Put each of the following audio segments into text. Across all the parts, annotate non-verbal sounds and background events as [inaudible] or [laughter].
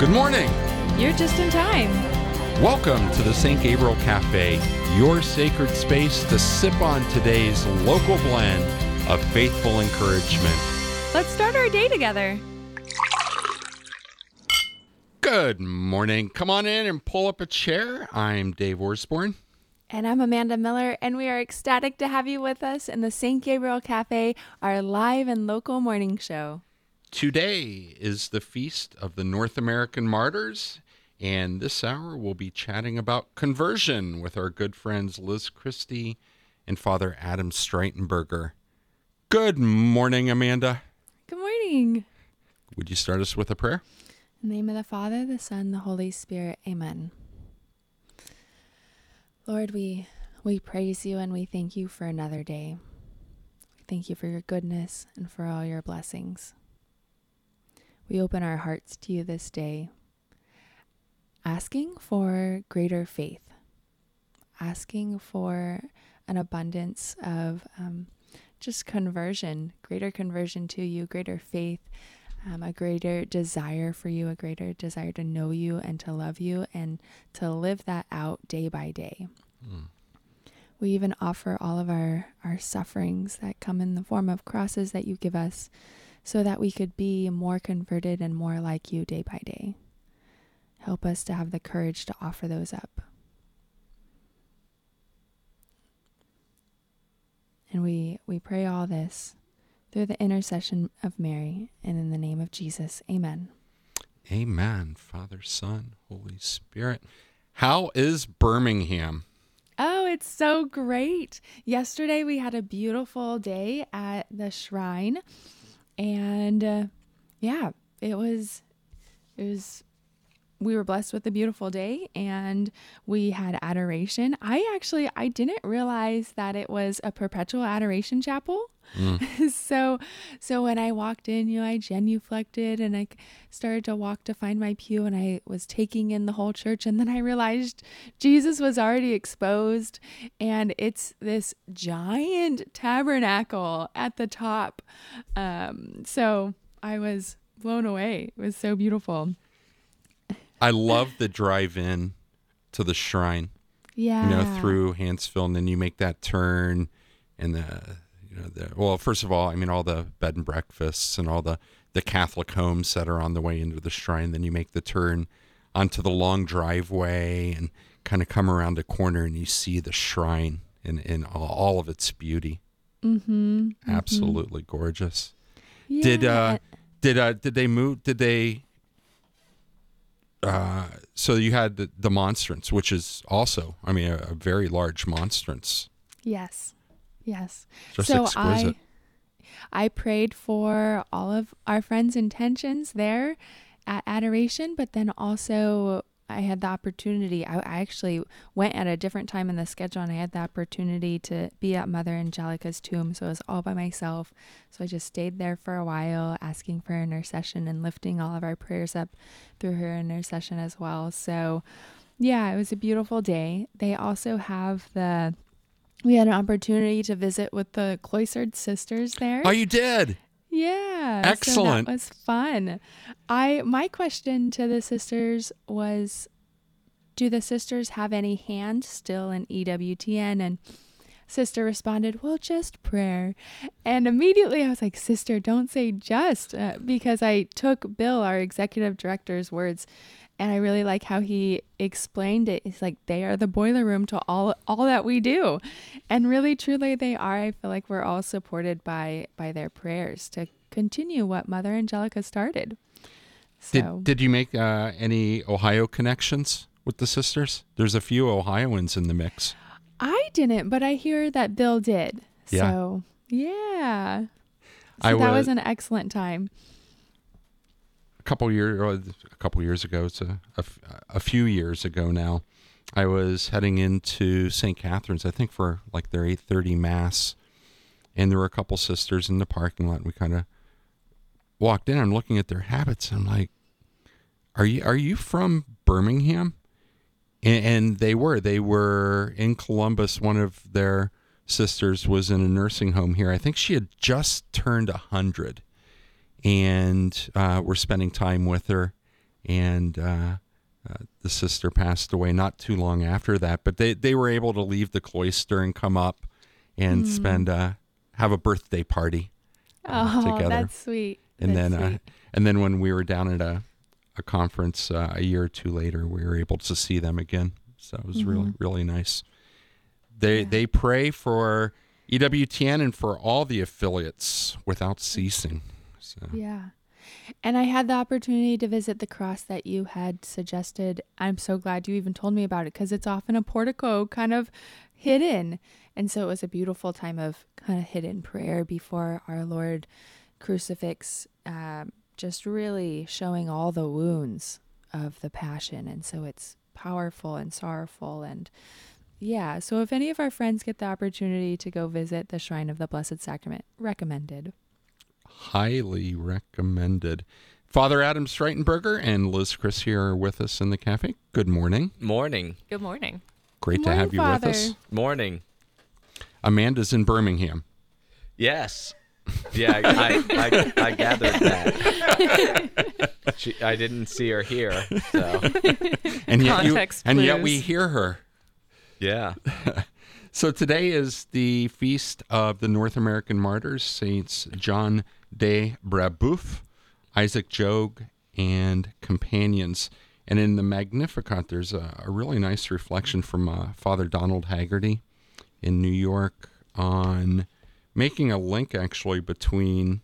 Good morning. You're just in time. Welcome to the St. Gabriel Cafe, your sacred space to sip on today's local blend of faithful encouragement. Let's start our day together. Good morning. Come on in and pull up a chair. I'm Dave Osborne. And I'm Amanda Miller, and we are ecstatic to have you with us in the St. Gabriel Cafe, our live and local morning show. Today is the feast of the North American martyrs, and this hour we'll be chatting about conversion with our good friends Liz Christy and Father Adam Streitenberger. Good morning, Amanda. Good morning. Would you start us with a prayer? In the name of the Father, the Son, the Holy Spirit. Amen. Lord, we we praise you and we thank you for another day. We thank you for your goodness and for all your blessings. We open our hearts to you this day, asking for greater faith, asking for an abundance of um, just conversion, greater conversion to you, greater faith, um, a greater desire for you, a greater desire to know you and to love you and to live that out day by day. Mm. We even offer all of our, our sufferings that come in the form of crosses that you give us so that we could be more converted and more like you day by day. Help us to have the courage to offer those up. And we, we pray all this through the intercession of Mary and in the name of Jesus. Amen. Amen. Father, Son, Holy Spirit. How is Birmingham? Oh, it's so great. Yesterday we had a beautiful day at the shrine and uh, yeah, it was it was we were blessed with a beautiful day and we had adoration. I actually I didn't realize that it was a perpetual adoration chapel. Mm. [laughs] so so when I walked in, you know, I genuflected and I started to walk to find my pew and I was taking in the whole church and then I realized Jesus was already exposed and it's this giant tabernacle at the top. Um so I was blown away. It was so beautiful. I love the drive in to the shrine. Yeah. You know, through Hanceville and then you make that turn, and the you know the well, first of all, I mean all the bed and breakfasts and all the the Catholic homes that are on the way into the shrine. Then you make the turn onto the long driveway and kind of come around a corner, and you see the shrine in in all of its beauty. Mm-hmm. Absolutely mm-hmm. gorgeous. Yeah. Did uh did uh did they move? Did they uh, so you had the, the monstrance, which is also, I mean, a, a very large monstrance. Yes, yes. Just so exquisite. I, I prayed for all of our friends' intentions there at adoration, but then also I had the opportunity. I, I, actually went at a different time in the schedule, and I had the opportunity to be at Mother Angelica's tomb. So it was all by myself. So I just stayed there for a while, asking for intercession and lifting all of our prayers up through her intercession as well. So, yeah, it was a beautiful day. They also have the. We had an opportunity to visit with the cloistered sisters there. Oh, you did? Yeah. Excellent. So that was fun. I my question to the sisters was do the sisters have any hand still in EWTN and sister responded, "Well, just prayer." And immediately I was like, "Sister, don't say just," uh, because I took Bill, our executive director's words and I really like how he explained it. It's like they are the boiler room to all all that we do, and really truly they are. I feel like we're all supported by by their prayers to continue what Mother Angelica started. So. Did Did you make uh, any Ohio connections with the sisters? There's a few Ohioans in the mix. I didn't, but I hear that Bill did. Yeah. So yeah. So I that was an excellent time a couple years uh, a couple years ago it's a, a, a, few years ago now i was heading into st catherine's i think for like their 8.30 mass and there were a couple sisters in the parking lot and we kind of walked in. I'm looking at their habits i'm like are you are you from birmingham? And, and they were they were in columbus. One of their sisters was in a nursing home here. I think she had just turned 100 and uh, we're spending time with her. and uh, uh, the sister passed away not too long after that. But they they were able to leave the cloister and come up and spend uh, have a birthday party uh, Oh, together. that's sweet. and That's then uh, sweet. and then when we were down at a a conference uh, a year or two later, we were able to see them again. So it was really really nice. They Yeah. they pray for EWTN and for all the affiliates without ceasing. So Yeah. And I had the opportunity to visit the cross that you had suggested. I'm so glad you even told me about it because it's often a portico kind of hidden. And so it was a beautiful time of kind of hidden prayer before our Lord crucifix, um, just really showing all the wounds of the passion. And so it's powerful and sorrowful. And yeah, so if any of our friends get the opportunity to go visit the Shrine of the Blessed Sacrament, recommended. Highly recommended. Father Adam Streitenberger and Liz Christy are with us in the cafe. Good morning. Morning. Good morning. Great Good to have you morning, with us. Morning. Amanda's in Birmingham. Yes. Yeah, I, I, I, I gathered that. [laughs] She, I didn't see her here, so And yet you, and yet we hear her. yeah. [laughs] So today is the feast of the North American martyrs, Saints John de Brébeuf, Isaac Jogues, and companions. And in the Magnificat, there's a, a really nice reflection from uh, Father Donald Haggerty in New York on making a link actually between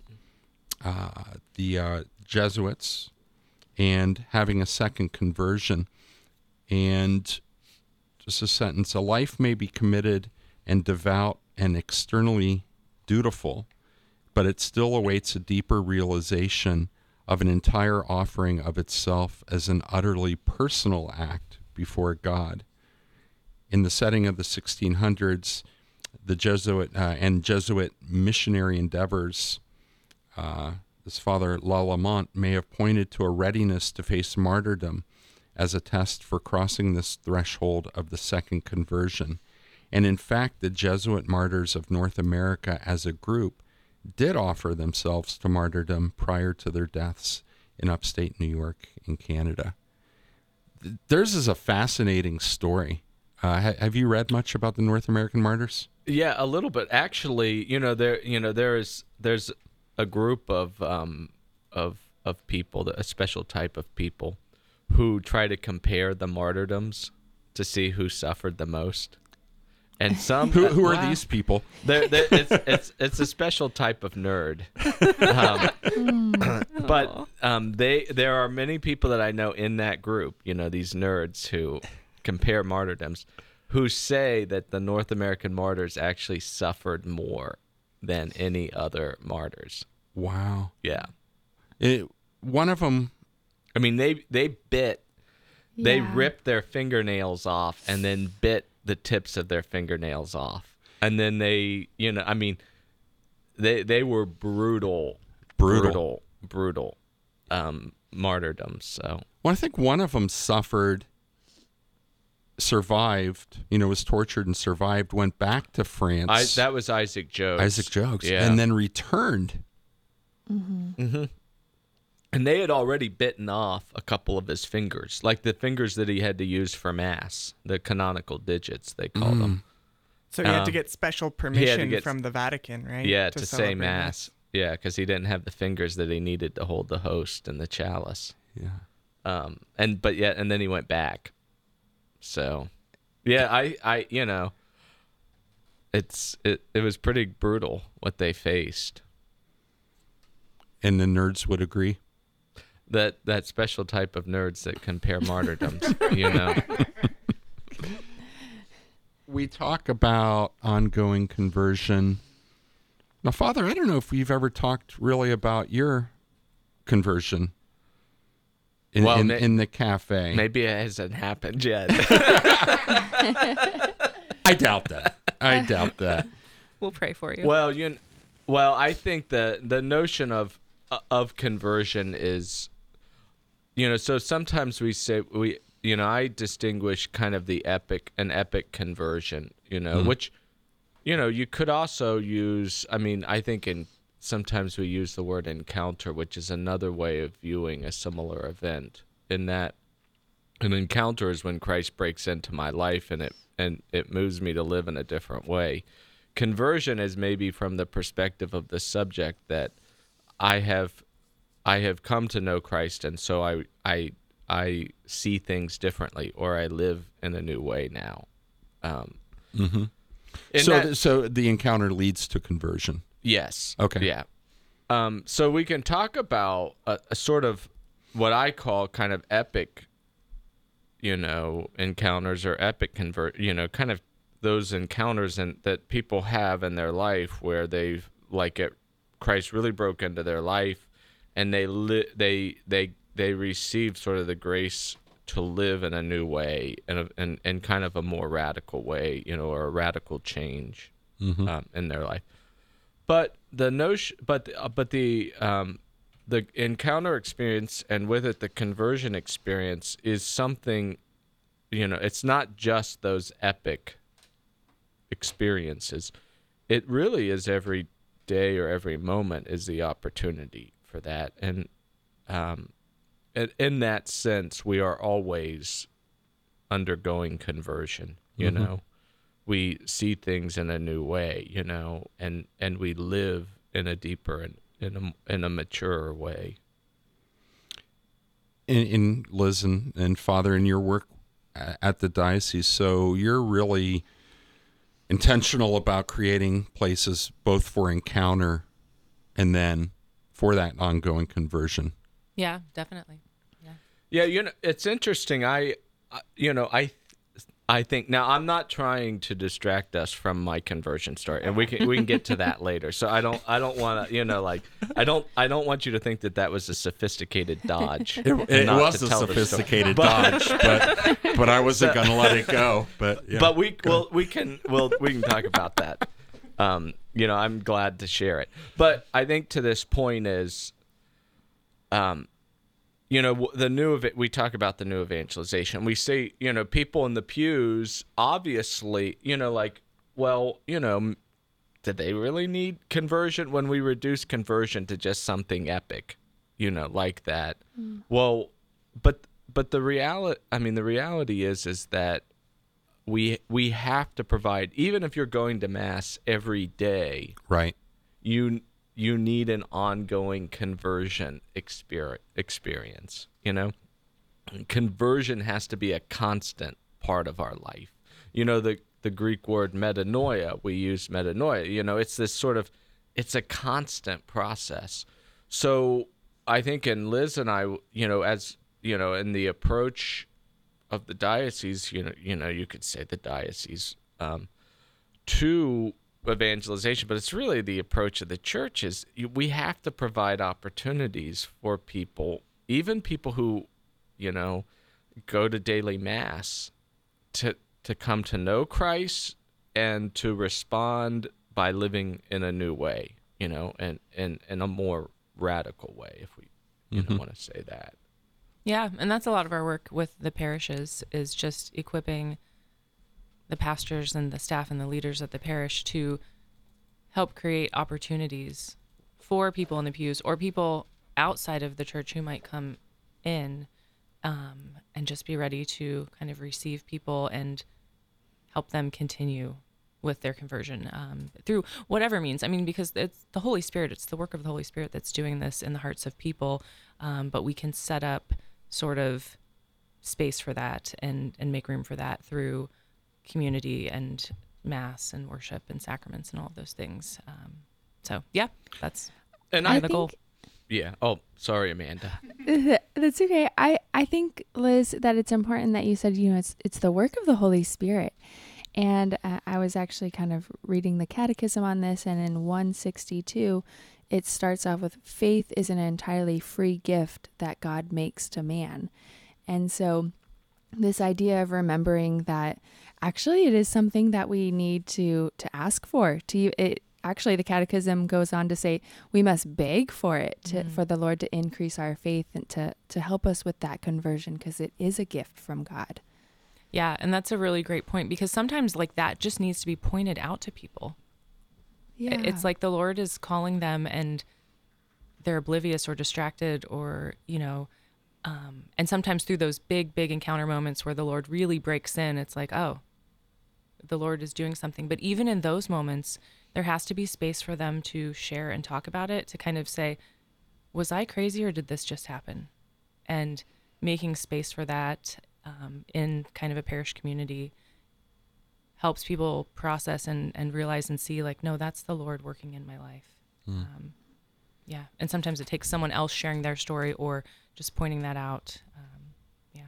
uh, the uh, Jesuits and having a second conversion. And just a sentence a life may be committed and devout and externally dutiful, but it still awaits a deeper realization of an entire offering of itself as an utterly personal act before God. In the setting of the 1600s, the Jesuit uh, and Jesuit missionary endeavors, uh, Father Lalemant may have pointed to a readiness to face martyrdom as a test for crossing this threshold of the second conversion. And in fact, the Jesuit martyrs of North America as a group did offer themselves to martyrdom prior to their deaths in upstate New York in Canada. Theirs is a fascinating story. Uh, ha- have you read much about the North American martyrs? Yeah, a little bit. Actually, you know, there you know, there is there's a group of um of of people, a special type of people who try to compare the martyrdoms to see who suffered the most. And [laughs] some Who, who are Wow. these people? They're, they're, it's, it's it's a special type of nerd, um, [coughs] but um, they there are many people that I know in that group. You know, these nerds who compare martyrdoms, who say that the North American martyrs actually suffered more than any other martyrs. Wow. Yeah, It, one of them, I mean they they bit, they Yeah. ripped their fingernails off and then bit the tips of their fingernails off, and then they you know I mean, they they were brutal, Brutal. brutal, brutal, um, martyrdoms. So well, I think one of them suffered, survived, you know, was tortured and survived, went back to France. I that was Isaac Jones. Isaac Jogues, Yeah. and then returned. And they had already bitten off a couple of his fingers, like the fingers that he had to use for mass, the canonical digits they call Mm. them. So he had to Um, get special permission get- from the Vatican, right? Yeah, to, say celebrate mass. Yeah, because he didn't have the fingers that he needed to hold the host and the chalice. Yeah. Um, and but yeah, and then he went back. So, yeah, I, I, you know, it's it, it was pretty brutal what they faced. And the nerds would agree. That that special type of nerds that compare martyrdoms, you know. [laughs] We talk about ongoing conversion. Now, Father, I don't know if we've ever talked really about your conversion in, Well, in, ma- in the cafe. Maybe it hasn't happened yet. [laughs] I doubt that. I doubt that. We'll pray for you. Well, you, well, I think the the notion of uh, of conversion is, you know, so sometimes we say we, you know, I distinguish kind of the epic an epic conversion, you know, mm-hmm. which, you know, you could also use. I mean, I think in sometimes we use the word encounter, which is another way of viewing a similar event. in that an encounter is when Christ breaks into my life and it and it moves me to live in a different way. Conversion is maybe from the perspective of the subject that I have I have come to know Christ and so I I I see things differently or I live in a new way now. Um, Mm-hmm. So, that- th- so the encounter leads to conversion. Yes. Okay. Yeah. Um, so we can talk about a, a sort of what I call kind of epic, you know, encounters or epic convert, you know, kind of those encounters and that people have in their life where they've like it, Christ really broke into their life, and they li- they they they receive sort of the grace to live in a new way and in, in kind of a more radical way, you know, or a radical change Mm-hmm. um, in their life. But the notion, but uh, but the um, the encounter experience and with it the conversion experience is something, you know, it's not just those epic experiences. It really is every day or every moment is the opportunity for that, and um, in, that sense, we are always undergoing conversion. You Mhm. know, we see things in a new way. You know, and and we live in a deeper and in a in a maturer way. in, in Liz and, and Father in your work at the diocese. So you're really intentional about creating places both for encounter and then for that ongoing conversion. Yeah, definitely. Yeah, Yeah, you know, it's interesting. I, I- you know, I, I think now I'm not trying to distract us from my conversion story, and we can we can get to that later. So I don't I don't want to you know like I don't I don't want you to think that that was a sophisticated dodge. It, not was to a tell the story. sophisticated dodge, but but I wasn't going to let it go. But yeah. but we well we can well we can talk about that. Um, you know, I'm glad to share it. But I think to this point is, um, you know, the new we talk about the new evangelization. We see, you know, people in the pews obviously, you know, like, well, you know, did they really need conversion when we reduce conversion to just something epic, you know, like that? Well, but but the reality, I mean, the reality is is that we we have to provide even if you're going to mass every day right. you you need an ongoing conversion exper- experience you know? Conversion has to be a constant part of our life. You know the the greek word metanoia we use metanoia you know it's this sort of it's a constant process. So i think in liz and i you know as you know in the approach of the diocese you know you know you could say the diocese um to evangelization, but it's really the approach of the church is you- we have to provide opportunities for people, even people who, you know, go to daily mass to to come to know Christ and to respond by living in a new way, you know, and and in a more radical way if we you know want to say that. Yeah, and that's a lot of our work with the parishes is just equipping the pastors and the staff and the leaders at the parish to help create opportunities for people in the pews or people outside of the church who might come in um, and just be ready to kind of receive people and help them continue with their conversion um, through whatever means. I mean, because it's the Holy Spirit, it's the work of the Holy Spirit that's doing this in the hearts of people. Um, but we can set up sort of space for that and, and make room for that through community and mass and worship and sacraments and all of those things. Um, so, yeah, that's And kind I of the goal. yeah. Oh, sorry, Amanda. That's okay. I, I think, Liz, that it's important that you said, you know, it's it's the work of the Holy Spirit. And uh, I was actually kind of reading the catechism on this, and in 162, it starts off with faith is an entirely free gift that God makes to man. And so, this idea of remembering that actually it is something that we need to to ask for. To it actually the catechism goes on to say we must beg for it to, for the lord to increase our faith and to to help us with that conversion because it is a gift from god Yeah, and that's a really great point because sometimes like that just needs to be pointed out to people. yeah It's like the Lord is calling them and they're oblivious or distracted or, you know, Um, and sometimes through those big, big encounter moments where the Lord really breaks in, it's like, oh, the Lord is doing something. But even in those moments, there has to be space for them to share and talk about it, to kind of say, was I crazy or did this just happen? And making space for that um, in kind of a parish community helps people process and, and realize and see, like, no, that's the Lord working in my life. Um, yeah. And sometimes it takes someone else sharing their story or just pointing that out. Um, yeah.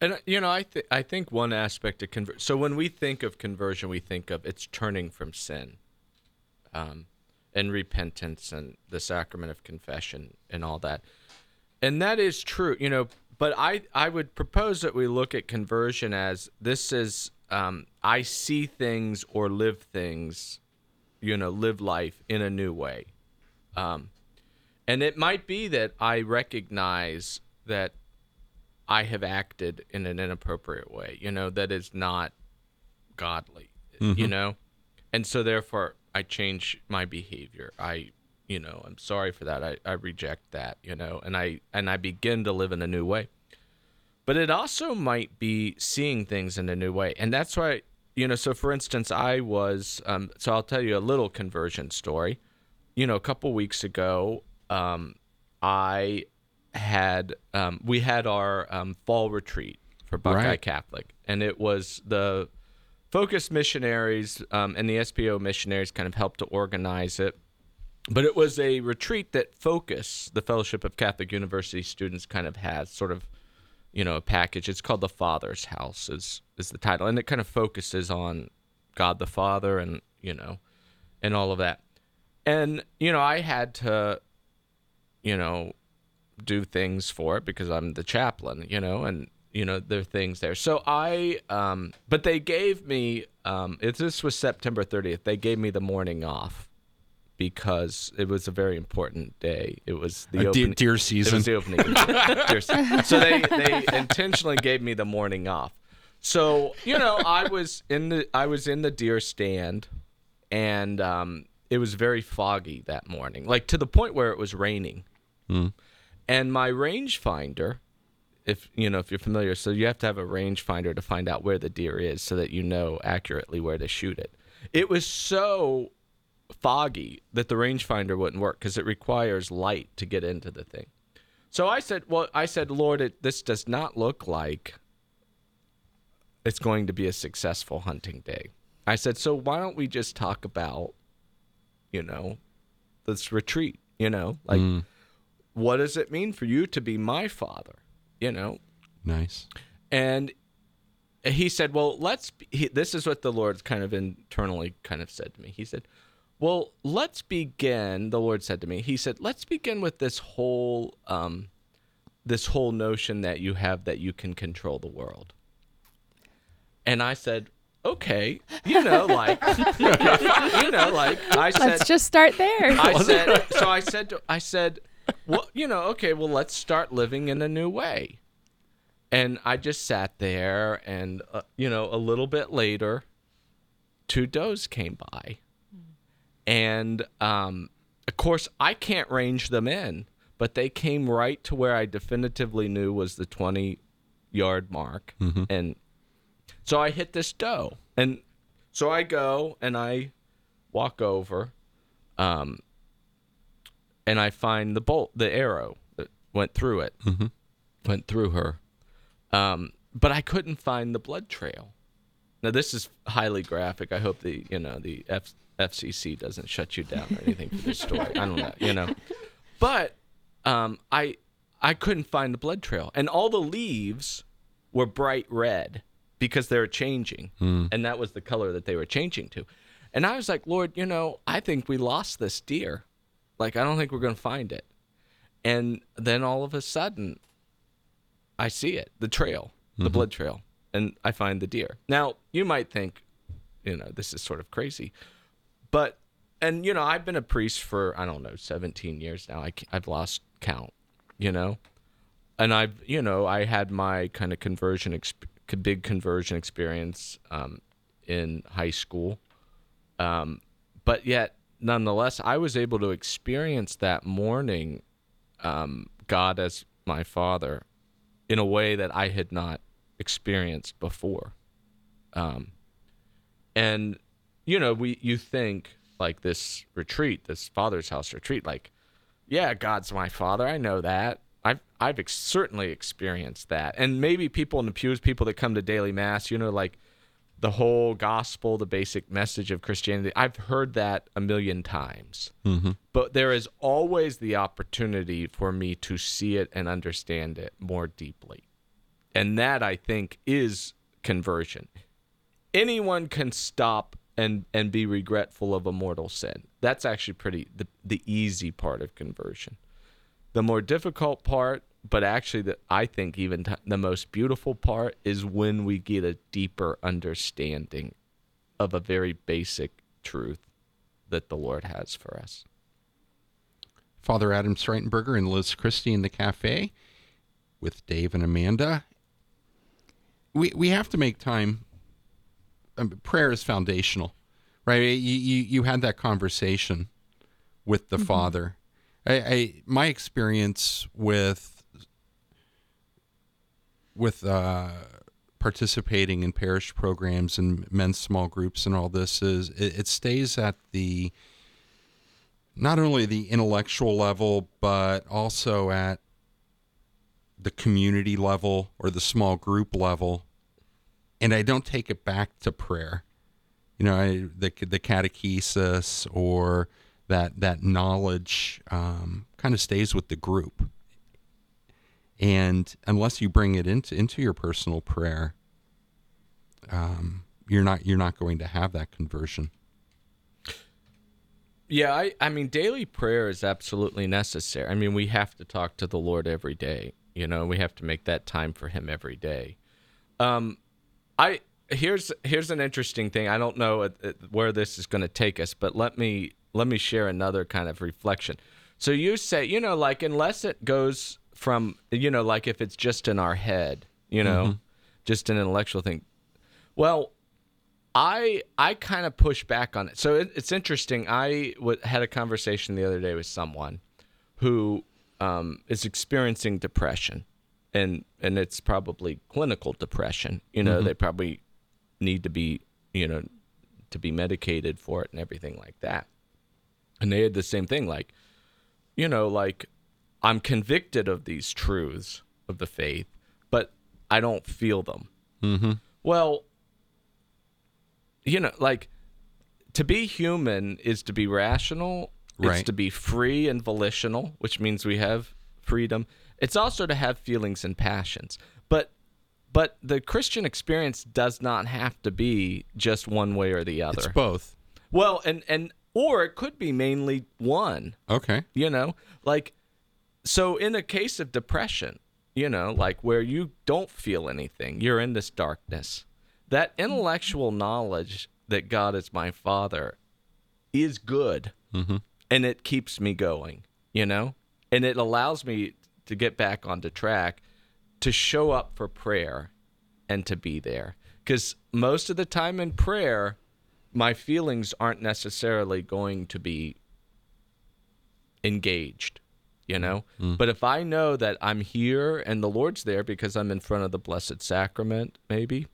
And uh, you know, I th- I think one aspect of conversion so when we think of conversion, we think of it's turning from sin, um, and repentance and the sacrament of confession and all that, and that is true. You know, but I I would propose that we look at conversion as this is um, I see things or live things, you know, live life in a new way. Um, and it might be that I recognize that I have acted in an inappropriate way, you know, that is not godly, you know? And so therefore I change my behavior. I, you know, I'm sorry for that. I, I reject that, you know, and I and I begin to live in a new way. But it also might be seeing things in a new way. And that's why, you know, so for instance, I was um, so I'll tell you a little conversion story. You know, a couple weeks ago, um, I had um, we had our um, fall retreat for Buckeye Right. Catholic, and it was the Focus missionaries um, and the SPO missionaries kind of helped to organize it. But it was a retreat that Focus, the Fellowship of Catholic University Students, kind of has sort of, you know, a package. It's called the Father's House is is the title, and it kind of focuses on God the Father and you know, and all of that. And you know, I had to, you know, do things for it because I'm the chaplain, you know, and you know there are things there. So I, um, but they gave me, um, this was September 30th. They gave me the morning off because it was a very important day. It was the deer, opening. deer It season. was the opening. [laughs] Deer season. so they they intentionally gave me the morning off. So you know, I was in the I was in the deer stand, and um, it was very foggy that morning, like to the point where it was raining. And my rangefinder, if you know if you're familiar, so you have to have a rangefinder to find out where the deer is, so that you know accurately where to shoot it. It was so foggy that the rangefinder wouldn't work because it requires light to get into the thing. So I said, "Well, I said, Lord, it, this does not look like it's going to be a successful hunting day." I said, "So why don't we just talk about, you know, this retreat? You know, like mm. what does it mean for you to be my father? You know, nice. and he said, "Well, let's." Be, he, this is what the Lord kind of internally kind of said to me. He said, "Well, let's begin." The Lord said to me, He said, "Let's begin with this whole, um, this whole notion that you have that you can control the world." And I said, "Okay, you know, like, [laughs] you know, like I said." Let's just start there. I said, so I said, to, I said, well, you know, okay, well, let's start living in a new way. And I just sat there, and uh, you know, a little bit later, two does came by, and um, of course, I can't range them in, but they came right to where I definitively knew was the twenty yard mark, and so I hit this doe, and so I go and I walk over, um, and I find the bolt, the arrow that went through it, went through her, um, but I couldn't find the blood trail. Now this is highly graphic. I hope the you know the F- FCC doesn't shut you down or anything for this story. I don't know, you know, but um, I I couldn't find the blood trail, and all the leaves were bright red because they were changing, and that was the color that they were changing to. And I was like, Lord, you know, I think we lost this deer. Like, I don't think we're going to find it. And then all of a sudden, I see it, the trail, the blood trail, and I find the deer. Now, you might think, you know, this is sort of crazy, but, and, you know, I've been a priest for, I don't know, 17 years now. I I've lost count, you know? And I've, you know, I had my kind of conversion, exp- big conversion experience um, in high school. Um, but yet, nonetheless, I was able to experience that morning um, God as my father in a way that I had not experienced before. Um, and you know, we you think like this retreat, this father's house retreat, like, yeah, God's my father. I know that. I've I've ex- certainly experienced that, and maybe people in the pews, people that come to daily mass, you know, like the whole gospel, the basic message of Christianity. I've heard that a million times. Mm-hmm. But there is always the opportunity for me to see it and understand it more deeply. And that I think is conversion. Anyone can stop and and be regretful of a mortal sin. That's actually pretty the, the easy part of conversion. The more difficult part but actually the, i think even t- the most beautiful part is when we get a deeper understanding of a very basic truth that the lord has for us Father Adam Streitenberger and Liz Christy in the cafe with Dave and Amanda. We we have to make time. Prayer is foundational, right? You, you you had that conversation with the Father. I, I my experience with with uh, participating in parish programs and men's small groups and all this is it, it stays at the not only the intellectual level but also at the community level or the small group level and i don't take it back to prayer. You know I, the, the catechesis or that that knowledge um, kind of stays with the group. And unless you bring it into into your personal prayer um, you're not you're not going to have that conversion. Yeah I, I mean daily prayer is absolutely necessary. I mean we have to talk to the lord every day. You know we have to make that time for him every day. Um i here's here's an interesting thing. I don't know uh, uh, where this is going to take us but let me let me share another kind of reflection. So you say you know like unless it goes from you know like if it's just in our head you know just an intellectual thing. Well i i kind of push back on it. So it, it's interesting. I w- had a conversation the other day with someone who um, is experiencing depression and and it's probably clinical depression you know they probably need to be you know to be medicated for it and everything like that and they had the same thing like you know like i'm convicted of these truths of the faith but i don't feel them mm-hmm. well you know like to be human is to be rational it's Right. to be free and volitional which means we have freedom it's also to have feelings and passions. But but the christian experience does not have to be just one way or the other. it's both. Well and and or it could be mainly one. Okay. You know like so in a case of depression you know like where you don't feel anything you're in this darkness that intellectual knowledge that god is my father is good. Mm-hmm. and it keeps me going you know? And it allows me to get back onto track to show up for prayer and to be there. Because most of the time in prayer my feelings aren't necessarily going to be engaged you know? But if i know that i'm here and the lord's there because i'm in front of the blessed sacrament maybe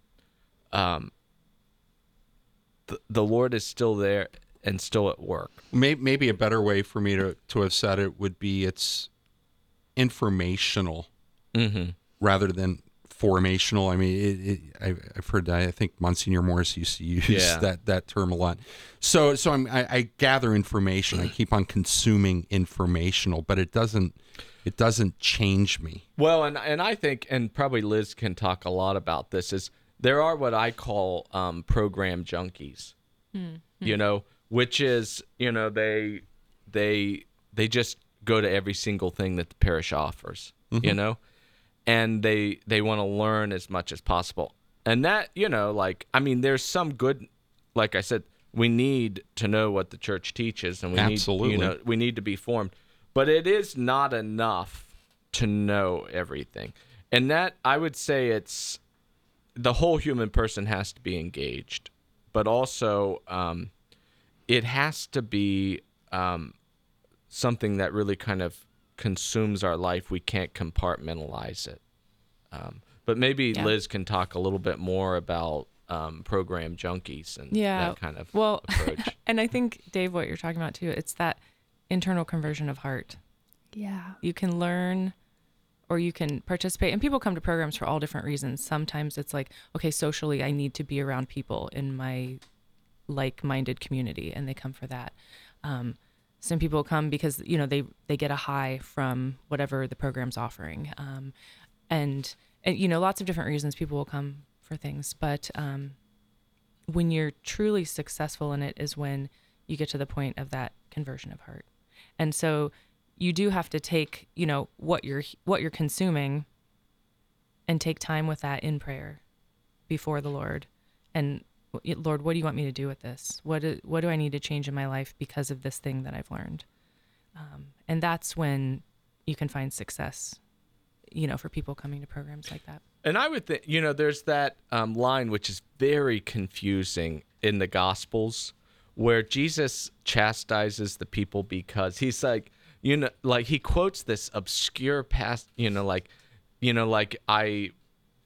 um the, the lord is still there and still at work. Maybe, maybe a better way for me to, to have said it would be it's informational mm-hmm rather than formational. I mean, it, it, I, I've heard that. I think Monsignor Morris used to use Yeah. [laughs] that that term a lot. So, so I'm, I, I gather information. I keep on consuming informational, but it doesn't it doesn't change me. Well, and and I think, and probably Liz can talk a lot about this. Is there are what I call um, program junkies, you know, which is you know they they they just go to every single thing that the parish offers, you know, and they they want to learn as much as possible, and that you know, like I mean, there's some good, like I said, we need to know what the church teaches, and we Absolutely. need you know we need to be formed, but it is not enough to know everything. And that I would say it's the whole human person has to be engaged, but also um, it has to be um, something that really kind of consumes our life, we can't compartmentalize it. Um, but maybe Yeah. Liz can talk a little bit more about um, program junkies and Yeah. that kind of Well, [laughs] approach. and I think Dave, what you're talking about too, it's that internal conversion of heart. Yeah. You can learn or you can participate and people come to programs for all different reasons. Sometimes it's like, okay, socially I need to be around people in my like-minded community and they come for that. Um, some people come because you know they they get a high from whatever the program's offering. Um, and and you know lots of different reasons people will come for things, but um, when you're truly successful in it is when you get to the point of that conversion of heart. And so you do have to take, you know, what you're what you're consuming and take time with that in prayer before the Lord. And Lord, what do you want me to do with this? What do, what do I need to change in my life because of this thing that I've learned? Um, and that's when you can find success, you know, for people coming to programs like that. And I would think, you know, there's that um, line which is very confusing in the Gospels where Jesus chastises the people because he's like, you know, like he quotes this obscure past, you know, like, you know, like I,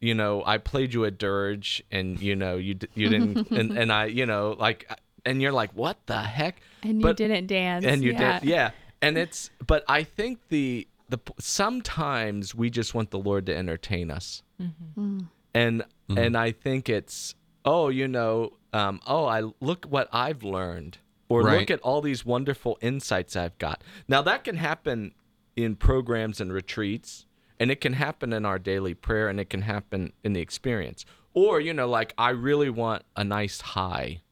you know, I played you a dirge and, you know, you, you didn't, [laughs] and, and I, you know, like, and you're like, what the heck? And you didn't dance. and you yeah. did yeah and it's but i think the the sometimes we just want the lord to entertain us mm-hmm. mm. and mm-hmm. and i think it's oh you know um oh i look what i've learned or Right. look at all these wonderful insights i've got now that can happen in programs and retreats and it can happen in our daily prayer and it can happen in the experience. Or you know like i really want a nice high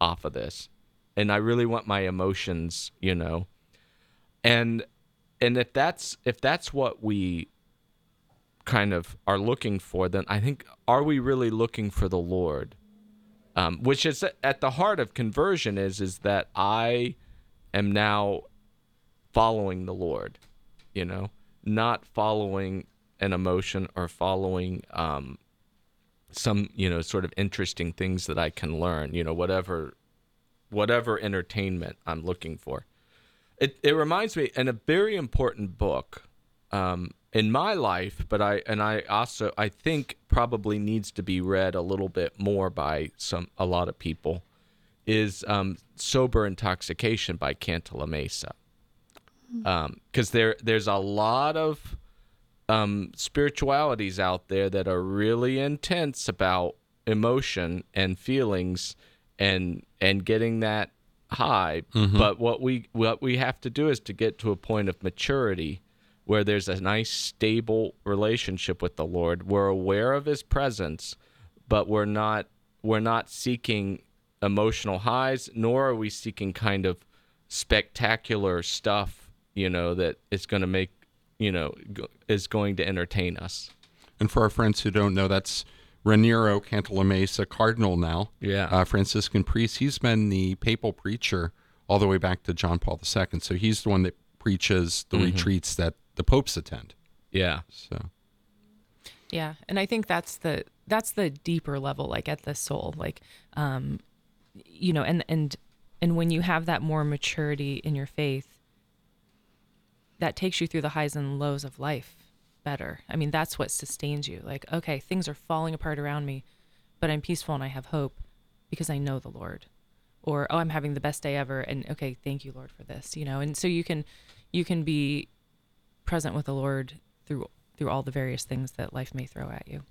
off of this and i really want my emotions you know? And and if that's if that's what we kind of are looking for then i think are we really looking for the lord? Um, which is at the heart of conversion is is that i am now following the lord you know not following an emotion or following um, some you know sort of interesting things that i can learn you know whatever whatever entertainment i'm looking for. It, it reminds me and a very important book um, in my life but i and i also i think probably needs to be read a little bit more by some a lot of people is um, sober intoxication by Cantalamessa because there there's a lot of um, spiritualities out there that are really intense about emotion and feelings and and getting that high. But what we what we have to do is to get to a point of maturity where there's a nice stable relationship with the Lord. We're aware of his presence but we're not we're not seeking emotional highs nor are we seeking kind of spectacular stuff you know that it's going to make you know go, is going to entertain us And for our friends who don't know, that's Raniero Cantalamessa, Cardinal now. Yeah. Uh, Franciscan priest. He's been the papal preacher all the way back to John Paul II. So he's the one that preaches the retreats that the popes attend. yeah So, Yeah, and I think that's the that's the deeper level, like at the soul, like, um, you know, and and and when you have that more maturity in your faith, that takes you through the highs and lows of life better. I mean, that's what sustains you. Like, okay, things are falling apart around me, but I'm peaceful and I have hope because I know the Lord. Or oh, I'm having the best day ever, and okay, thank you, Lord, for this. You know, and so you can you can be present with the Lord through through all the various things that life may throw at you.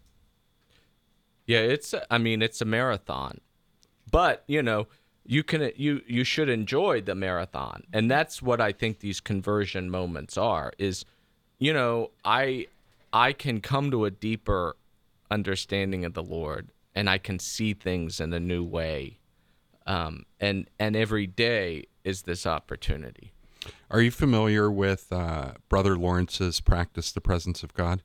Yeah, it's I mean it's a marathon. But, you know, you can you you should enjoy the marathon. And that's what I think these conversion moments are is you know, I I can come to a deeper understanding of the Lord and I can see things in a new way. Um and and every day is this opportunity. are you familiar with uh, Brother Lawrence's practice, the presence of God?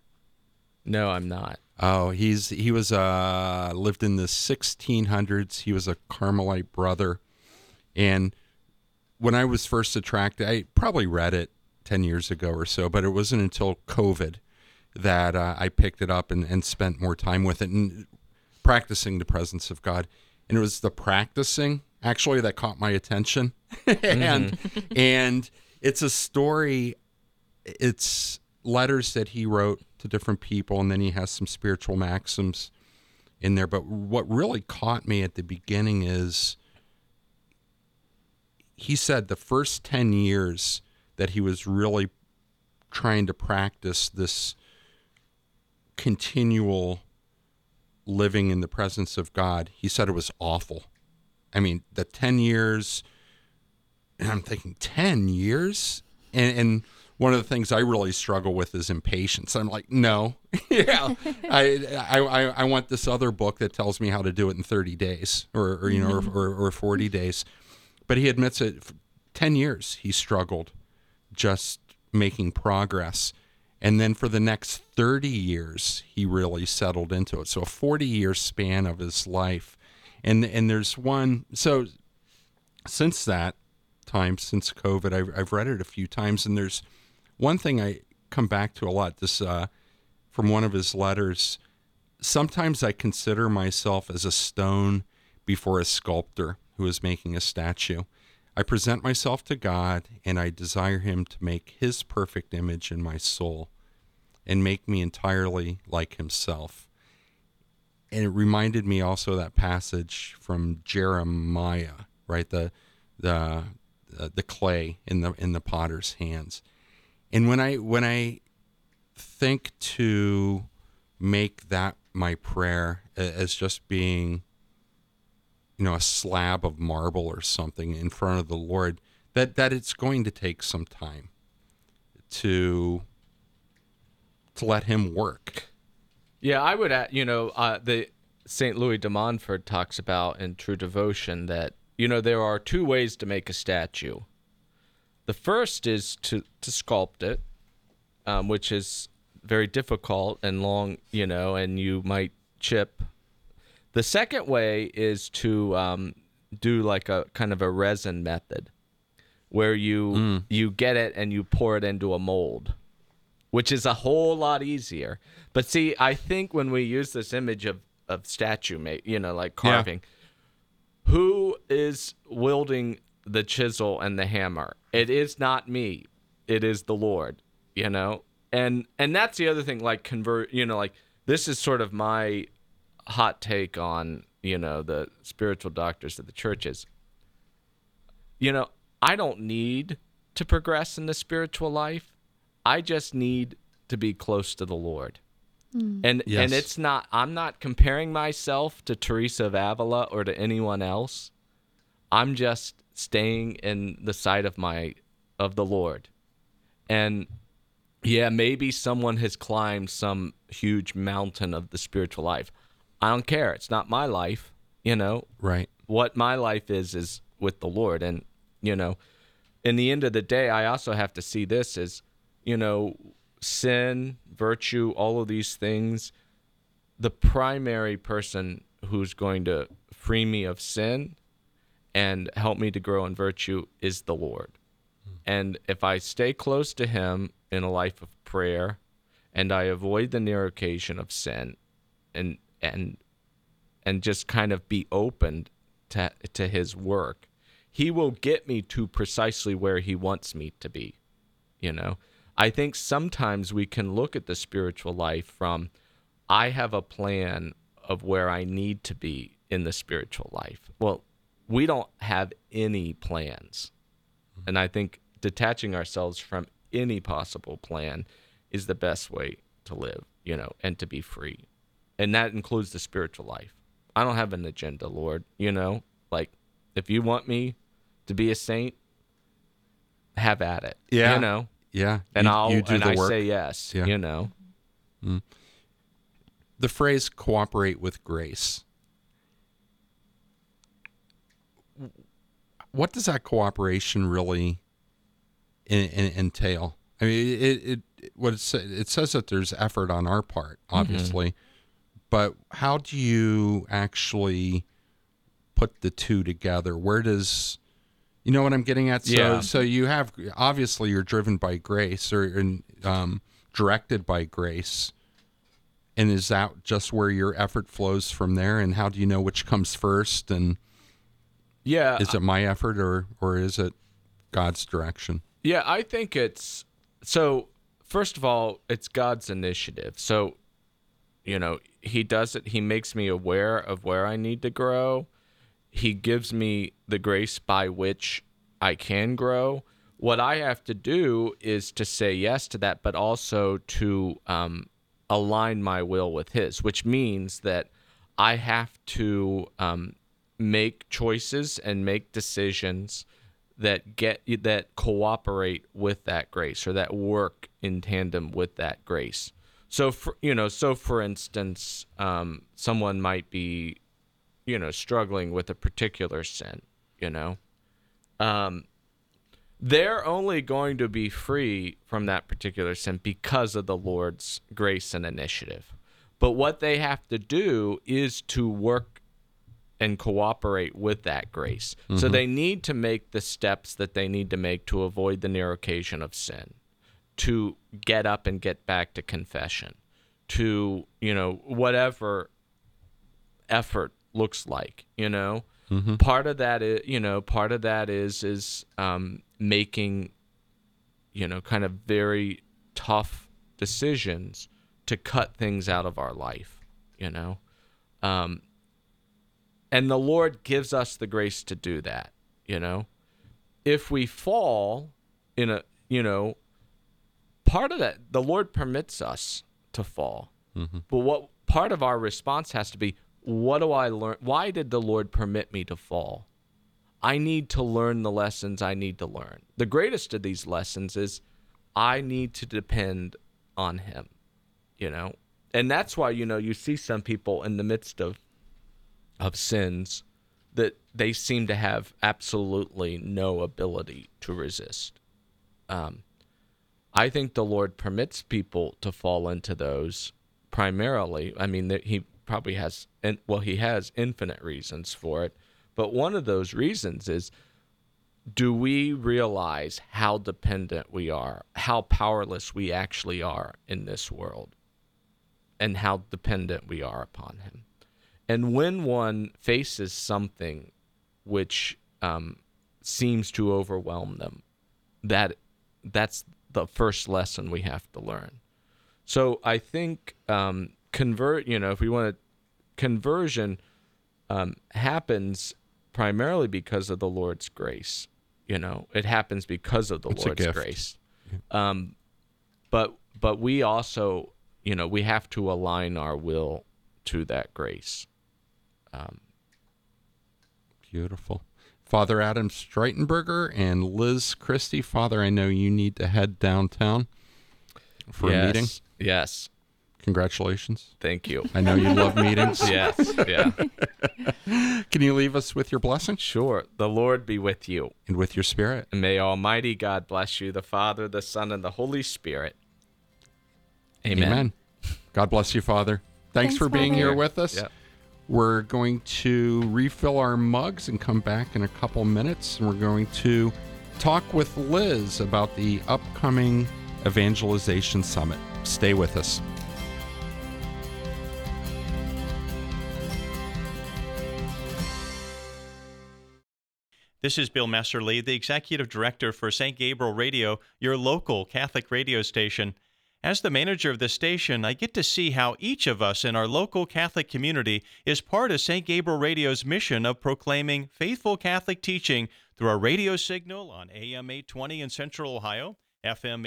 No, I'm not. Oh, he's he was uh lived in the 1600s. He was a Carmelite brother, and when I was first attracted, I probably read it 10 years ago or so, but it wasn't until COVID that uh, I picked it up and, and spent more time with it and practicing the presence of God. And it was the practicing actually that caught my attention, [laughs] and and it's a story it's letters that he wrote to different people, and then he has some spiritual maxims in there. But what really caught me at the beginning is he said the first 10 years that he was really trying to practice this continual living in the presence of God, he said it was awful. I mean, the 10 years, and I'm thinking, 10 years? And, and one of the things I really struggle with is impatience. I'm like, no, [laughs] yeah, I, I, I want this other book that tells me how to do it in 30 days or, or you know, or, mm-hmm. or, or 40 days. But he admits it, 10 years he struggled just making progress. And then for the next 30 years, he really settled into it. So a 40 year span of his life. And, and there's one, so since that time, since COVID, I've, I've read it a few times. And there's one thing I come back to a lot this, uh, from one of his letters. Sometimes I consider myself as a stone before a sculptor who is making a statue. I present myself to God and I desire Him to make His perfect image in my soul and make me entirely like Himself. And it reminded me also that passage from Jeremiah, right? The the the clay in the in the potter's hands. And when I when I think to make that my prayer as just being you know a slab of marble or something in front of the lord that that it's going to take some time to to let him work Yeah, I would add, you know, uh, the St. Louis de Montfort talks about in True Devotion that, you know, there are two ways to make a statue. The first is to, to sculpt it, um, which is very difficult and long, you know, and you might chip. The second way is to um, do like a kind of a resin method where you you get it and you pour it into a mold which is a whole lot easier. But see, I think when we use this image of of statue mate, you know, like Yeah. carving, who is wielding the chisel and the hammer? It is not me. It is the Lord, you know? And and that's the other thing like convert, you know, like this is sort of my hot take on, you know, the spiritual doctors of the churches. You know, I don't need to progress in the spiritual life. I just need to be close to the Lord. Hmm. And Yes. and it's not I'm not comparing myself to Teresa of Avila or to anyone else. I'm just staying in the sight of my of the Lord. And yeah, maybe someone has climbed some huge mountain of the spiritual life. I don't care. It's not my life, you know right what my life is is with the Lord. And, you know, in the end of the day, I also have to see this as, you know, sin, virtue, all of these things. The primary person who's going to free me of sin and help me to grow in virtue is the Lord. Hmm. And if I stay close to Him in a life of prayer and I avoid the near occasion of sin and, and, and just kind of be open to, to his work, he will get me to precisely where he wants me to be. You know, I think sometimes we can look at the spiritual life from, I have a plan of where I need to be in the spiritual life. Well, we don't have any plans. And I think detaching ourselves from any possible plan is the best way to live, you know, and to be free. And that includes the spiritual life. I don't have an agenda, Lord, you know? Like if you want me to be a saint, have at it. Yeah. You know. yeah And you, I'll you do and I work say yes, Yeah. you know. Mm-hmm. the phrase cooperate with grace what does that cooperation really in, in, entail i mean it, it what it, it says that there's effort on our part obviously but how do you actually put the two together where does you know what i'm getting at so Yeah. so you have obviously you're driven by grace or um, directed by grace and is that just where your effort flows from there? And how do you know which comes first? And Yeah. is it my effort or or is it God's direction? Yeah, I think it's so first of all, it's God's initiative. So, you know, He does it. He makes me aware of where I need to grow. He gives me the grace by which I can grow. What I have to do is to say yes to that, but also to um, align my will with His, which means that I have to um, make choices and make decisions that get that cooperate with that grace or that work in tandem with that grace. So for you know, so for instance, um, someone might be, you know, struggling with a particular sin. You know, um, they're only going to be free from that particular sin because of the Lord's grace and initiative. But what they have to do is to work and cooperate with that grace. Mm-hmm. So they need to make the steps that they need to make to avoid the near occasion of sin, to get up and get back to confession, to, you know, whatever effort looks like, you know. Mm-hmm. Part of that is, you know, part of that is is um, making, you know, kind of very tough decisions to cut things out of our life, you know. Um, and the Lord gives us the grace to do that, you know. If we fall in a, you know, part of that, the Lord permits us to fall. Mm-hmm. But what part of our response has to be, what do I learn? Why did the Lord permit me to fall? I need to learn the lessons I need to learn. The greatest of these lessons is I need to depend on Him, you know? And that's why, you know, you see some people in the midst of of sins that they seem to have absolutely no ability to resist. Um, I think the Lord permits people to fall into those primarily. I mean, He probably has, well, He has infinite reasons for it. But one of those reasons is do we realize how dependent we are, how powerless we actually are in this world, and how dependent we are upon Him? And when one faces something which um, seems to overwhelm them, that that's the first lesson we have to learn. So I think um, convert. You know, if we want to, conversion um, happens primarily because of the Lord's grace. You know, it happens because of the it's Lord's grace. Um, but but we also, you know, we have to align our will to that grace. Um, Beautiful. Father Adam Streitenberger and Liz Christy. Father, I know you need to head downtown for yes, a meeting. Yes. Congratulations. Thank you. I know you love meetings. [laughs] yes. Yeah. [laughs] Can you leave us with your blessing? Sure. The Lord be with you. And with your spirit. And may Almighty God bless you, the Father, the Son, and the Holy Spirit. Amen. Amen. God bless you, Father. Thanks, Thanks for being Father. here with us. Yep. We're going to refill our mugs and come back in a couple minutes. And we're going to talk with Liz about the upcoming Evangelization Summit. Stay with us. This is Bill Messerly, the Executive Director for St. Gabriel Radio, your local Catholic radio station. As the manager of the station, I get to see how each of us in our local Catholic community is part of St. Gabriel Radio's mission of proclaiming faithful Catholic teaching through our radio signal on AM 820 in Central Ohio, FM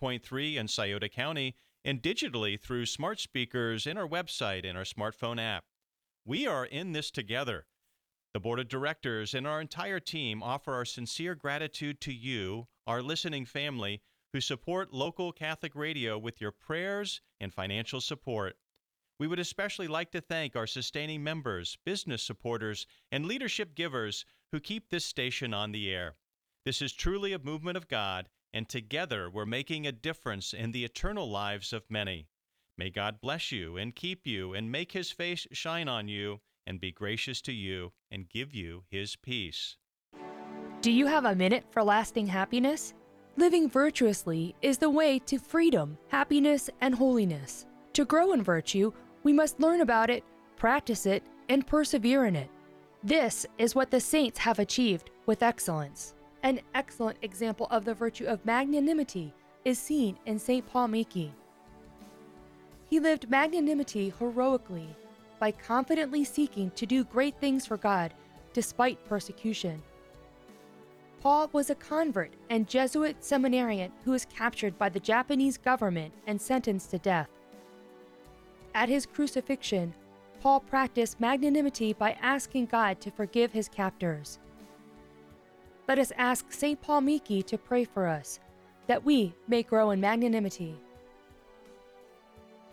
88.3 in Scioto County, and digitally through smart speakers in our website and our smartphone app. We are in this together. The board of directors and our entire team offer our sincere gratitude to you, our listening family who support local Catholic radio with your prayers and financial support. We would especially like to thank our sustaining members, business supporters, and leadership givers who keep this station on the air. This is truly a movement of God, and together we're making a difference in the eternal lives of many. May God bless you and keep you and make his face shine on you and be gracious to you and give you his peace. Do you have a minute for lasting happiness? Living virtuously is the way to freedom, happiness, and holiness. To grow in virtue, we must learn about it, practice it, and persevere in it. This is what the saints have achieved with excellence. An excellent example of the virtue of magnanimity, is seen in St. Paul Miki. He lived magnanimity heroically by confidently seeking to do great things for God despite persecution. Paul was a convert and Jesuit seminarian who was captured by the Japanese government and sentenced to death. At his crucifixion, Paul practiced magnanimity by asking God to forgive his captors. Let us ask St. Paul Miki to pray for us, that we may grow in magnanimity.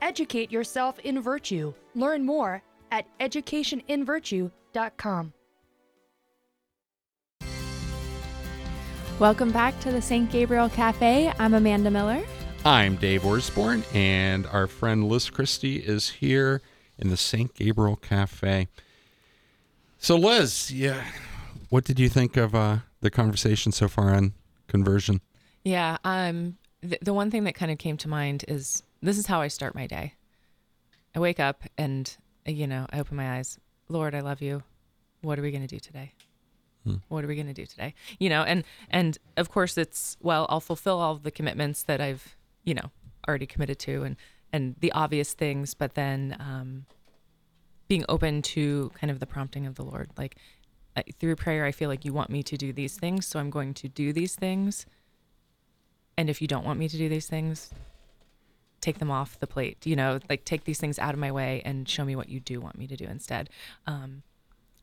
Educate yourself in virtue. Learn more at educationinvirtue.com. Welcome back to the St. Gabriel Cafe. I'm Amanda Miller. I'm Dave Orsborn, and our friend Liz Christy is here in the St. Gabriel Cafe. So, Liz, yeah, what did you think of uh, the conversation so far on conversion? Yeah. Um. The, the one thing that kind of came to mind is this is how I start my day. I wake up and you know I open my eyes. Lord, I love you. What are we going to do today? What are we going to do today? You know, and and of course it's well, I'll fulfill all the commitments that I've you know already committed to, and and the obvious things, but then um, being open to kind of the prompting of the Lord, like uh, through prayer, I feel like you want me to do these things, so I'm going to do these things. And if you don't want me to do these things, take them off the plate. You know, like take these things out of my way and show me what you do want me to do instead. Um,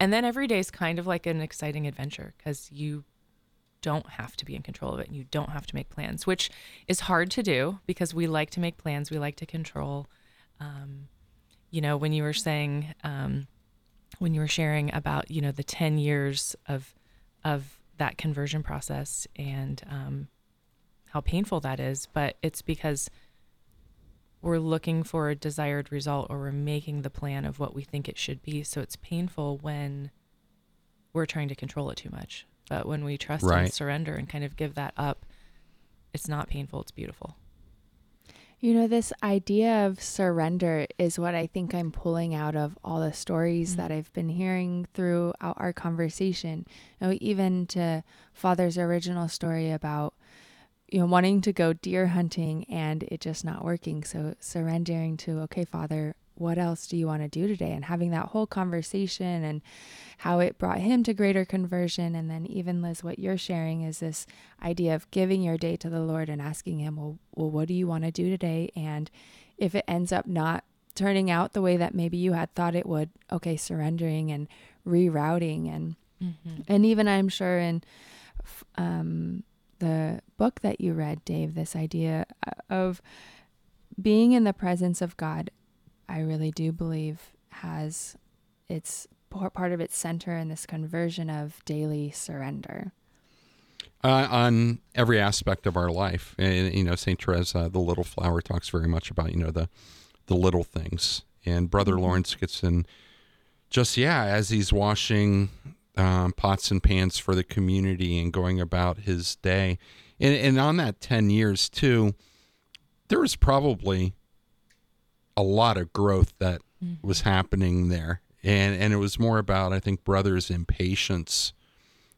and then every day is kind of like an exciting adventure because you don't have to be in control of it you don't have to make plans, which is hard to do because we like to make plans, we like to control. Um, you know, when you were saying, um, when you were sharing about, you know, the 10 years of, of that conversion process and um, how painful that is, but it's because we're looking for a desired result or we're making the plan of what we think it should be. So it's painful when we're trying to control it too much. But when we trust and surrender and kind of give that up, it's not painful, it's beautiful. You know, this idea of surrender is what I think I'm pulling out of all the stories mm-hmm. that I've been hearing throughout our conversation. You know, even to Father's original story about, you know, wanting to go deer hunting and it just not working. So surrendering to, okay, Father, what else do you want to do today? And having that whole conversation and how it brought him to greater conversion. And then even Liz, what you're sharing is this idea of giving your day to the Lord and asking him, well, well, what do you want to do today? And if it ends up not turning out the way that maybe you had thought it would, okay, surrendering and rerouting and and even I'm sure in um, the book that you read, Dave, this idea uh, of being in the presence of God, I really do believe has its part of its center in this conversion of daily surrender. uh, on every aspect of our life. And you know, Saint Teresa, the Little Flower, talks very much about you know the the little things. And Brother Lawrence gets in just yeah as he's washing um, pots and pans for the community and going about his day. And, and on that ten years too, there was probably a lot of growth that was happening there. And and it was more about I think brother's impatience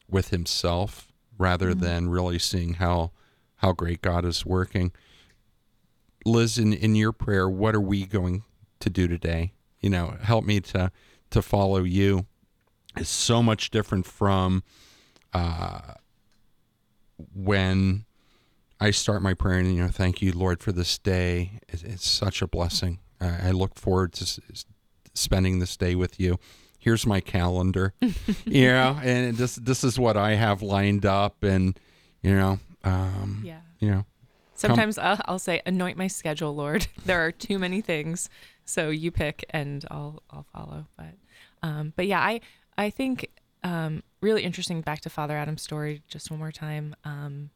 with himself rather than really seeing how how great God is working. Liz, in, in your prayer, what are we going to do today? You know, help me to to follow you. It's so much different from uh, when I start my prayer and you know, thank you, Lord, for this day. It's, it's such a blessing. I, I look forward to s- s- spending this day with you. Here's my calendar, [laughs] you know, and this this is what I have lined up, and you know, um, Yeah. you know, Sometimes I'll, I'll say, anoint my schedule, Lord. [laughs] there are too many things, so you pick, and I'll I'll follow. But um, but yeah, I I think um, really interesting. Back to Father Adam's story, just one more time. Um,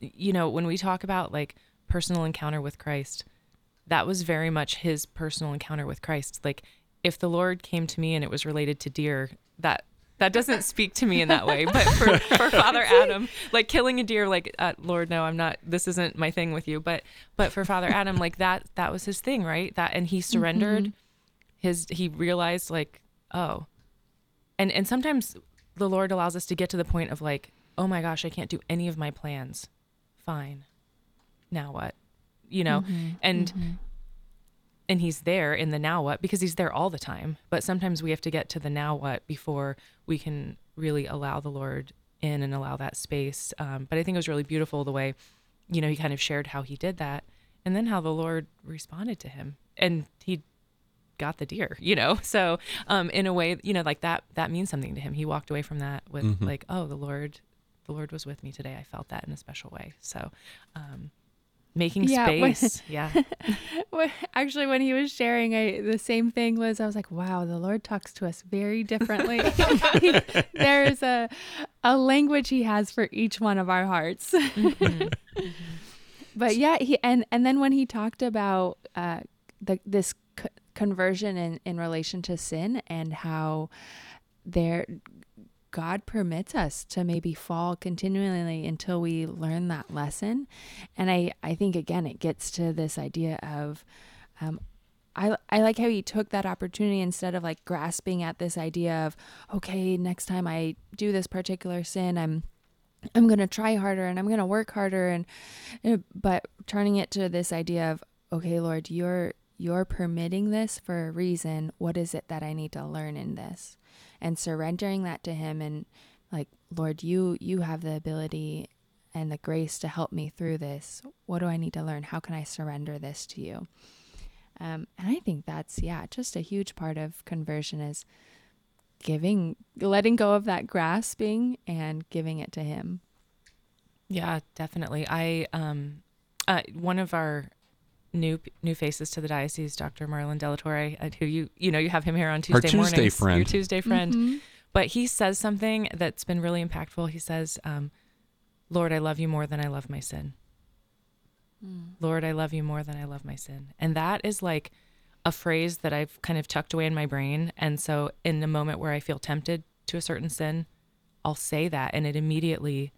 you know, when we talk about like personal encounter with Christ, that was very much his personal encounter with Christ. Like if the Lord came to me and it was related to deer, that that doesn't [laughs] speak to me in that way. But for, for Father [laughs] Adam, like killing a deer, like uh, Lord, no, I'm not. This isn't my thing with you. But but for Father Adam, like that that was his thing, right? That and he [laughs] surrendered. His he realized like oh, and and sometimes the Lord allows us to get to the point of like oh my gosh, I can't do any of my plans. Fine, now what? You know? And and he's there in the now what because he's there all the time. But sometimes we have to get to the now what before we can really allow the lord in and allow that space. Um, but i think it was really beautiful the way you know he kind of shared how he did that and then how the lord responded to him. And he got the deer you know? [laughs] So um in a way you know like that that means something to him. He walked away from that with like oh the lord the lord was with me today. I felt that in a special way. So um making Yeah, when- space. [laughs] Yeah. Actually, when he was sharing, I the same thing was I was like, "Wow, the Lord talks to us very differently. He- [laughs] There's a a language He has for each one of our hearts." but yeah, he and and then when he talked about uh, the this c- conversion in in relation to sin and how there God permits us to maybe fall continually until we learn that lesson. And I, I think again it gets to this idea of um, I, I like how he took that opportunity instead of like grasping at this idea of okay next time I do this particular sin I'm I'm going to try harder and I'm going to work harder and uh, but turning it to this idea of okay Lord you're you're permitting this for a reason what is it that I need to learn in this? And surrendering that to him and like Lord you you have the ability and the grace to help me through this. What do I need to learn? How can I surrender this to you? Um, and I think that's yeah just a huge part of conversion is giving letting go of that grasping and giving it to him. Yeah, definitely. I um, uh, one of our new new faces to the diocese, Dr. Marlon Delatorre, uh, who you you know you have him here on Tuesday Tuesday mornings, your friend. Tuesday friend. But he says something that's been really impactful. He says, um, "Lord, I love you more than I love my sin. Lord, I love you more than I love my sin." And that is like a phrase that I've kind of tucked away in my brain. And so, in the moment where I feel tempted to a certain sin, I'll say that, and it immediately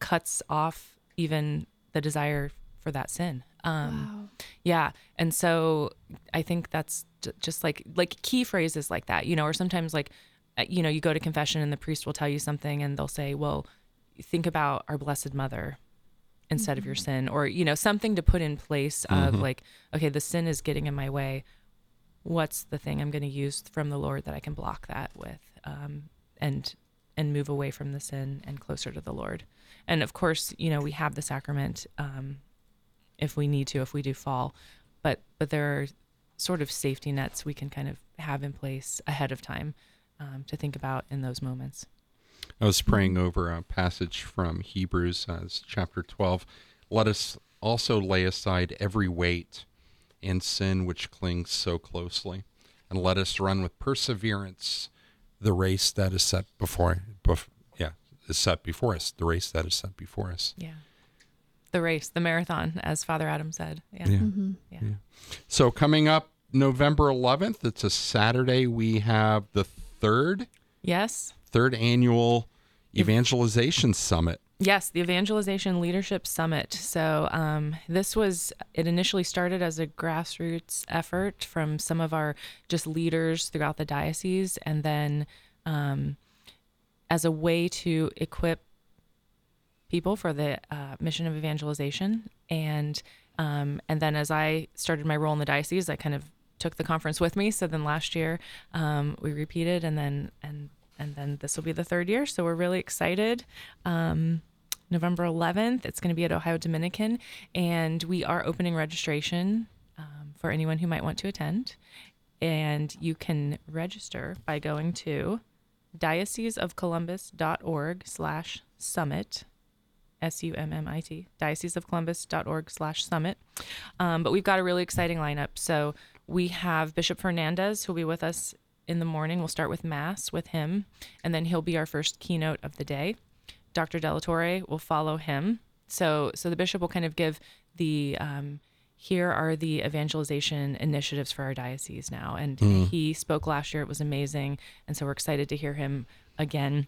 cuts off even the desire for that sin. Um, Yeah, and so I think that's just like like key phrases like that, you know, or sometimes like, uh, you know, you go to confession and the priest will tell you something, and they'll say, "Well, think about our Blessed Mother." instead of your sin or you know something to put in place of like okay the sin is getting in my way. What's the thing i'm going to use from the lord that i can block that with um, and and move away from the sin and closer to the lord? And of course you know we have the sacrament um, if we need to if we do fall but but there are sort of safety nets we can kind of have in place ahead of time um, to think about in those moments I was praying over a passage from Hebrews, uh, chapter 12. Let us also lay aside every weight and sin which clings so closely, and let us run with perseverance the race that is set before, bef- yeah, is set before us. The race that is set before us. yeah the race the marathon as father adam said yeah Yeah. yeah, So coming up November 11th, it's a Saturday. We have the third yes third annual evangelization summit. Yes, the Evangelization Leadership Summit. So, um, this was, it initially started as a grassroots effort from some of our just leaders throughout the diocese, and then um, as a way to equip people for the uh, mission of evangelization. And um, and then as I started my role in the diocese, I kind of took the conference with me. So then last year um, we repeated, and then and and then this will be the third year. So we're really excited. Um, November 11th, it's going to be at Ohio Dominican, and we are opening registration um, for anyone who might want to attend. And you can register by going to dioceseofcolumbus.org slash summit s-u-m-m-i-t dioceseofcolumbus.org slash summit. Um, but we've got a really exciting lineup. So we have bishop fernandes who'll be with us in the morning. We'll start with mass with him and then he'll be our first keynote of the day. Dr delatorre will follow him. So so the bishop will kind of give the um, here are the evangelization initiatives for our diocese now. And he spoke last year. It was amazing. And so we're excited to hear him again.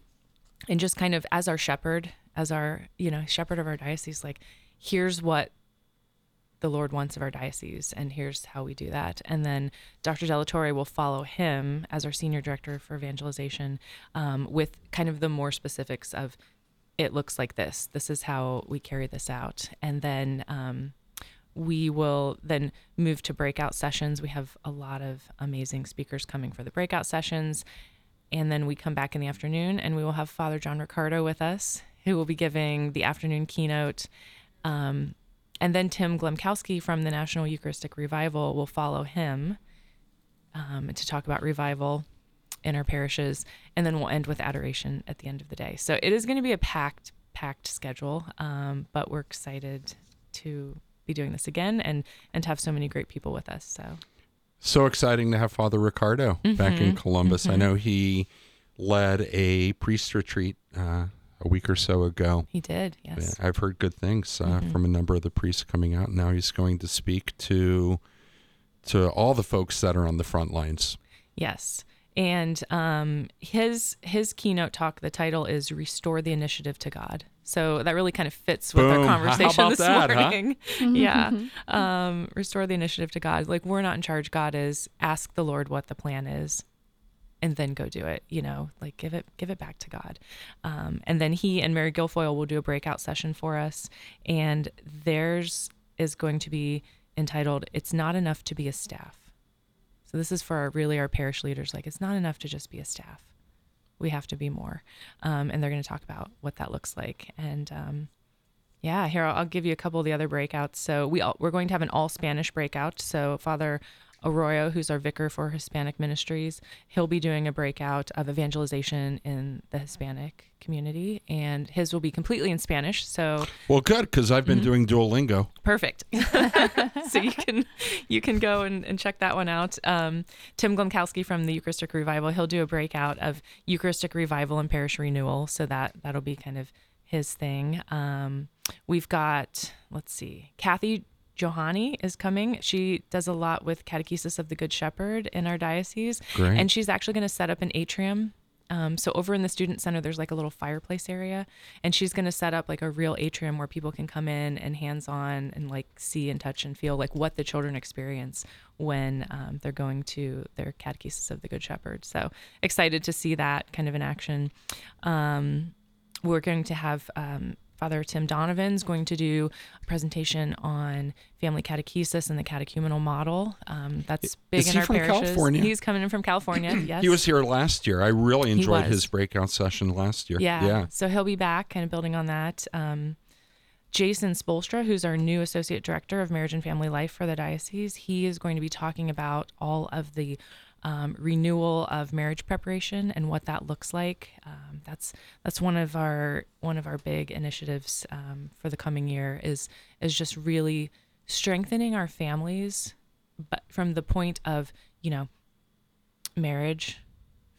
And just kind of as our shepherd as our you know shepherd of our diocese like here's what the lord wants of our diocese and here's how we do that and then dr delatorre will follow him as our senior director for evangelization um, with kind of the more specifics of it looks like this. This is how we carry this out. And then um, we will then move to breakout sessions. We have a lot of amazing speakers coming for the breakout sessions. And then we come back in the afternoon and we will have Father John Riccardo with us, who will be giving the afternoon keynote. Um, and then Tim Glemkowski from the National Eucharistic Revival will follow him um, to talk about revival in our parishes. And then we'll end with adoration at the end of the day. So it is going to be a packed, packed schedule. Um, but we're excited to be doing this again and and to have so many great people with us. So So exciting to have Father Riccardo back in Mhm, Columbus. I mhm. know he led a priest retreat uh, a week or so ago. he did, yes. I've heard good things uh, Mhm. from a number of the priests coming out. Now he's going to speak to to all the folks that are on the front lines. Yes. And um, his his keynote talk, the title is "Restore the Initiative to God." So that really kind of fits with Boom. [laughs] our conversation this that, huh? morning. [laughs] yeah, um, restore the initiative to God. Like we're not in charge. God is. Ask the Lord what the plan is, and then go do it. You know, like give it give it back to God. Um, and then he and Mary Guilfoyle will do a breakout session for us, and theirs is going to be entitled "It's Not Enough to Be a Staff." So this is for our, really our parish leaders. Like it's not enough to just be a staff. We have to be more. Um, and they're going to talk about what that looks like. And um, yeah, here I'll, I'll give you a couple of the other breakouts. So we all, we're going to have an all Spanish breakout. So Father Arroyo, who's our vicar for Hispanic ministries, he'll be doing a breakout of evangelization in the Hispanic community, and his will be completely in Spanish. So Well, good because I've Mm-hmm. been doing Duolingo. perfect [laughs] so you can you can go and, and check that one out um, tim glemkowski from the eucharistic revival he'll do a breakout of eucharistic revival and parish renewal so that that'll be kind of his thing um, we've got let's see kathy Johanni is coming. She does a lot with Catechesis of the Good Shepherd in our diocese. Great. And she's actually going to set up an atrium. Um, so over in the student center, there's like a little fireplace area, and she's going to set up like a real atrium where people can come in and hands on and like see and touch and feel like what the children experience when um, they're going to their catechesis of the Good Shepherd. So excited to see that kind of in action. Um, we're going to have um, Father Tim Donovan's going to do a presentation on family catechesis and the catechumenal model. Um, that's big Is in he our from parishes. California? He's coming in from California. [clears throat] Yes, He was here last year. I really enjoyed his breakout session last year. Yeah. Yeah. So he'll be back, kind of building on that. Um, Jason Spolstra, who's our new associate director of marriage and family life for the diocese, he is going to be talking about all of the um, renewal of marriage preparation and what that looks like. Um, that's that's one of our one of our big initiatives um, for the coming year is is just really strengthening our families, but from the point of you know marriage,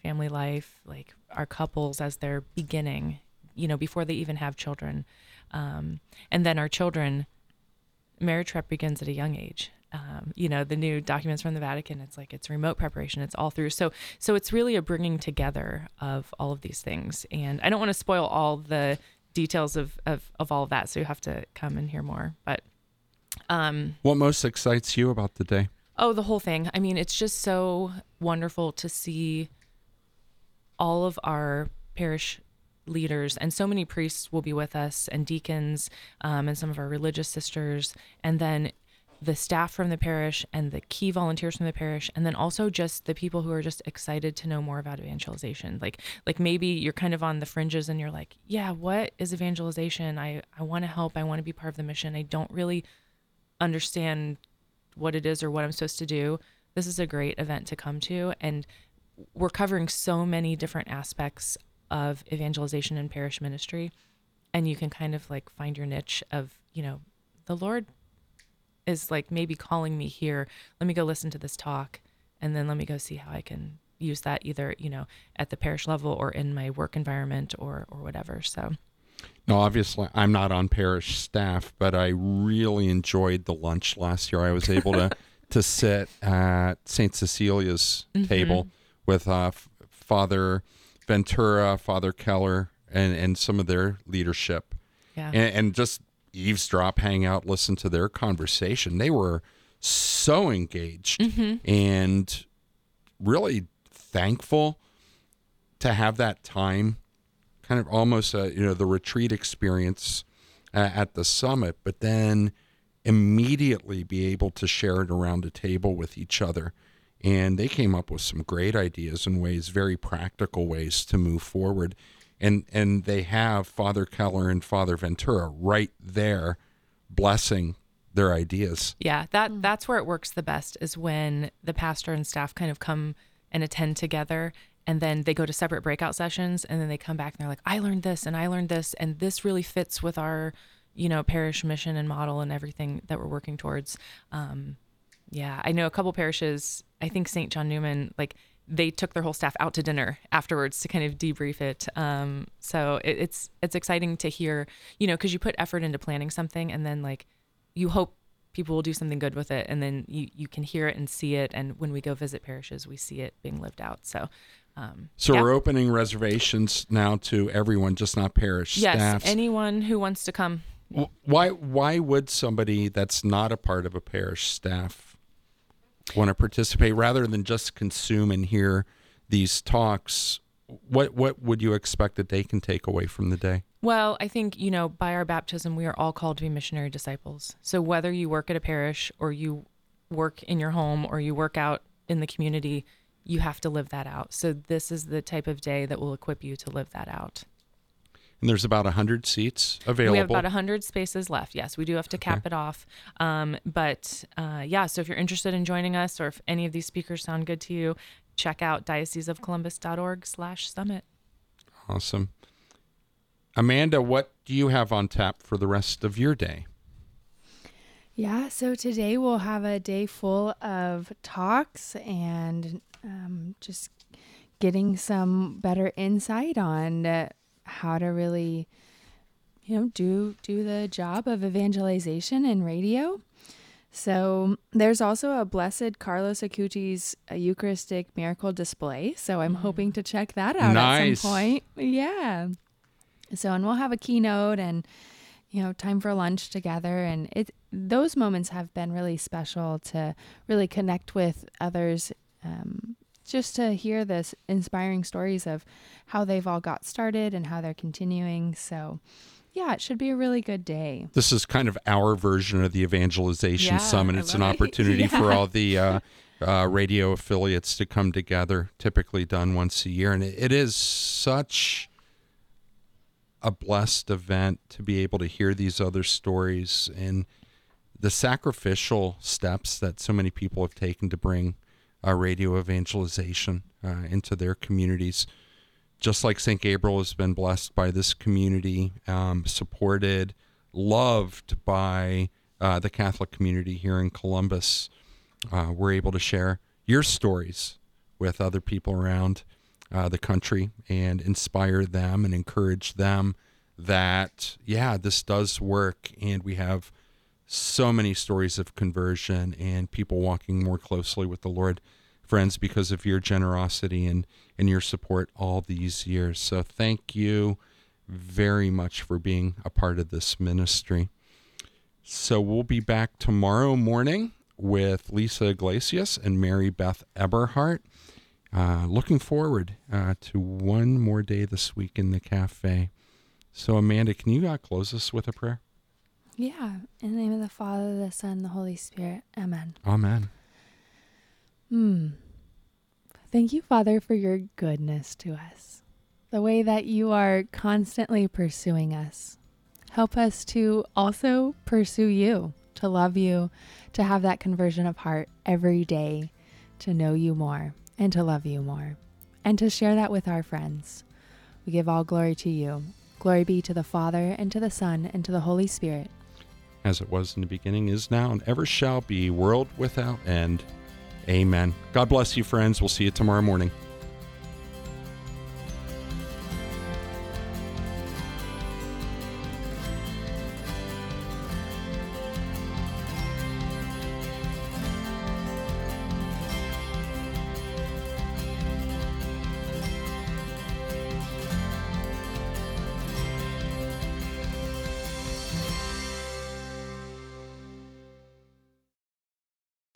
family life, like our couples as they're beginning, you know, before they even have children. Um, and then our children, marriage prep begins at a young age. Um, you know, the new documents from the Vatican, it's like it's remote preparation, it's all through. So, so it's really a bringing together of all of these things. And I don't want to spoil all the details of, of, of all of that. So you have to come and hear more. But, um, What most excites you about the day? Oh, the whole thing. I mean, it's just so wonderful to see all of our parish leaders and so many priests will be with us and deacons um, and some of our religious sisters and then the staff from the parish and the key volunteers from the parish and then also just the people who are just excited to know more about evangelization like like maybe you're kind of on the fringes and you're like yeah what is evangelization i i want to help i want to be part of the mission i don't really understand what it is or what I'm supposed to do, this is a great event to come to. And we're covering so many different aspects of evangelization and parish ministry. And you can kind of like find your niche of, you know, the Lord is like maybe calling me here. Let me go listen to this talk and then let me go see how I can use that either, you know, at the parish level or in my work environment or or whatever. So No, obviously, I'm not on parish staff, but I really enjoyed the lunch last year. I was able to [laughs] to sit at St. Cecilia's table with uh, Father Ventura, Father Keller, and, and some of their leadership, yeah. and, and just eavesdrop, hang out, listen to their conversation. They were so engaged and really thankful to have that time kind of almost a, you know the retreat experience uh, at the summit, but then immediately be able to share it around a table with each other. And they came up with some great ideas and ways, very practical ways to move forward. And and they have Father Keller and Father Ventura right there blessing their ideas. Yeah, that that's where it works the best is when the pastor and staff kind of come and attend together and then they go to separate breakout sessions and then they come back and they're like, I learned this and I learned this and this really fits with our, you know, parish mission and model and everything that we're working towards. Um, yeah, I know a couple parishes, I think St. John Newman, like they took their whole staff out to dinner afterwards to kind of debrief it. Um, so it, it's it's exciting to hear, you know, because you put effort into planning something, and then like you hope people will do something good with it, and then you you can hear it and see it. And when we go visit parishes, we see it being lived out. So. Um, So yeah. we're opening reservations now to everyone, just not parish yes, staffs. anyone who wants to come. Why why would somebody that's not a part of a parish staff want to participate rather than just consume and hear these talks? What what would you expect that they can take away from the day? Well, I think, you know, by our baptism, we are all called to be missionary disciples. So whether you work at a parish or you work in your home or you work out in the community, you have to live that out. So this is the type of day that will equip you to live that out. And there's about hundred seats available. We have about 100 spaces left. Yes, we do have to cap it off. Um, but uh, yeah, so if you're interested in joining us or if any of these speakers sound good to you, check out dioceseofcolumbus.org slash summit. awesome. Amanda, what do you have on tap for the rest of your day? Yeah, so today we'll have a day full of talks and um, just getting some better insight on uh, how to really, you know, do do the job of evangelization in radio. So there's also a Blessed Carlos Acutis Eucharistic Miracle Display. So I'm hoping to check that out Nice. at some point. Yeah. So and we'll have a keynote and you know time for lunch together and it those moments have been really special to really connect with others um, just to hear this inspiring stories of how they've all got started and how they're continuing so yeah it should be a really good day This is kind of our version of the evangelization Yeah, summit. It's an [laughs] opportunity for all the uh, uh, radio affiliates to come together, typically done once a year. And it, it is such a blessed event to be able to hear these other stories and the sacrificial steps that so many people have taken to bring uh, radio evangelization uh, into their communities just like St. Gabriel has been blessed by this community, um, supported, loved by uh, the Catholic community here in Columbus, uh, we're able to share your stories with other people around uh, the country and inspire them and encourage them that, yeah, this does work. And we have so many stories of conversion and people walking more closely with the Lord, friends, because of your generosity and, and your support all these years. So thank you very much for being a part of this ministry. So we'll be back tomorrow morning with Lisa Iglesias and Mary Beth Eberhart. Uh, looking forward uh, to one more day this week in the cafe. So, Amanda, can you uh, close us with a prayer? Yeah in the name of the father the son the holy spirit amen Amen. Hmm. Thank you, Father, for your goodness to us. The way that you are constantly pursuing us. Help us to also pursue you, to love you, to have that conversion of heart every day, to know you more and to love you more, and to share that with our friends. We give all glory to you. Glory be to the Father, and to the Son, and to the Holy Spirit. As it was in the beginning, is now, and ever shall be, world without end. Amen. God bless you, friends. We'll see you tomorrow morning.